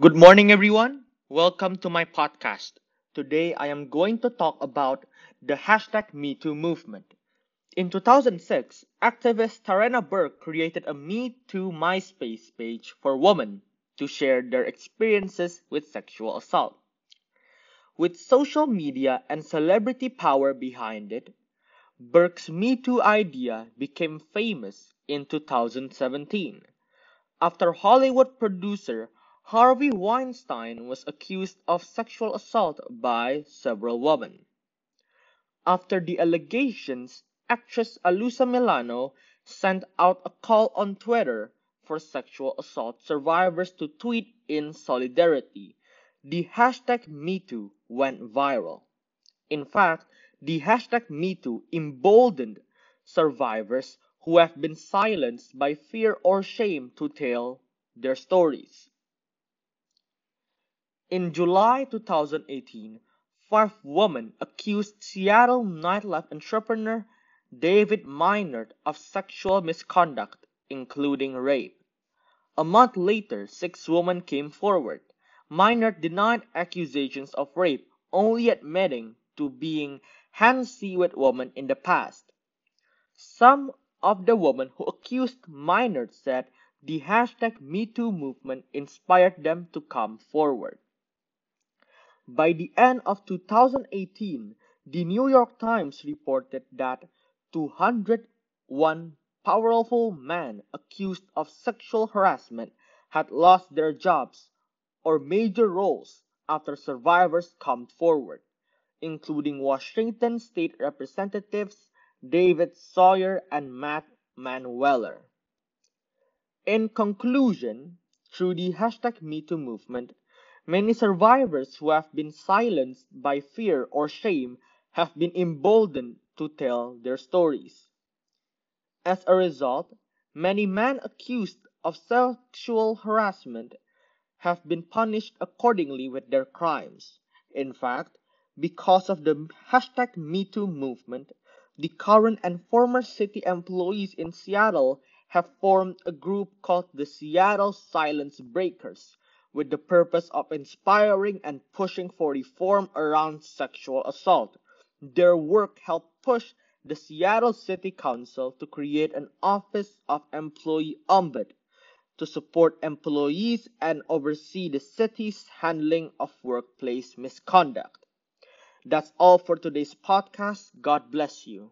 Good morning, everyone. Welcome to my podcast. Today, I am going to talk about the hashtag MeToo movement. In 2006, activist Tarana Burke created a MeToo MySpace page for women to share their experiences with sexual assault. With social media and celebrity power behind it, Burke's MeToo idea became famous in 2017 after Hollywood producer Harvey Weinstein was accused of sexual assault by several women. After the allegations, actress Alyssa Milano sent out a call on Twitter for sexual assault survivors to tweet in solidarity. The hashtag MeToo went viral. In fact, the hashtag MeToo emboldened survivors who have been silenced by fear or shame to tell their stories. In July 2018, five women accused Seattle nightlife entrepreneur David Meinert of sexual misconduct, including rape. A month later, six women came forward. Meinert denied accusations of rape, only admitting to being handsy with women in the past. Some of the women who accused Meinert said the hashtag MeToo movement inspired them to come forward. By the end of 2018, the New York Times reported that 201 powerful men accused of sexual harassment had lost their jobs or major roles after survivors come forward, including Washington State Representatives David Sawyer and Matt Manweller. In conclusion, through the hashtag MeToo movement, Many survivors who have been silenced by fear or shame have been emboldened to tell their stories. As a result, many men accused of sexual harassment have been punished accordingly with their crimes. In fact, because of the hashtag MeToo movement, the current and former city employees in Seattle have formed a group called the Seattle Silence Breakers with the purpose of inspiring and pushing for reform around sexual assault. Their work helped push the Seattle City Council to create an Office of Employee Ombud to support employees and oversee the city's handling of workplace misconduct. That's all for today's podcast. God bless you.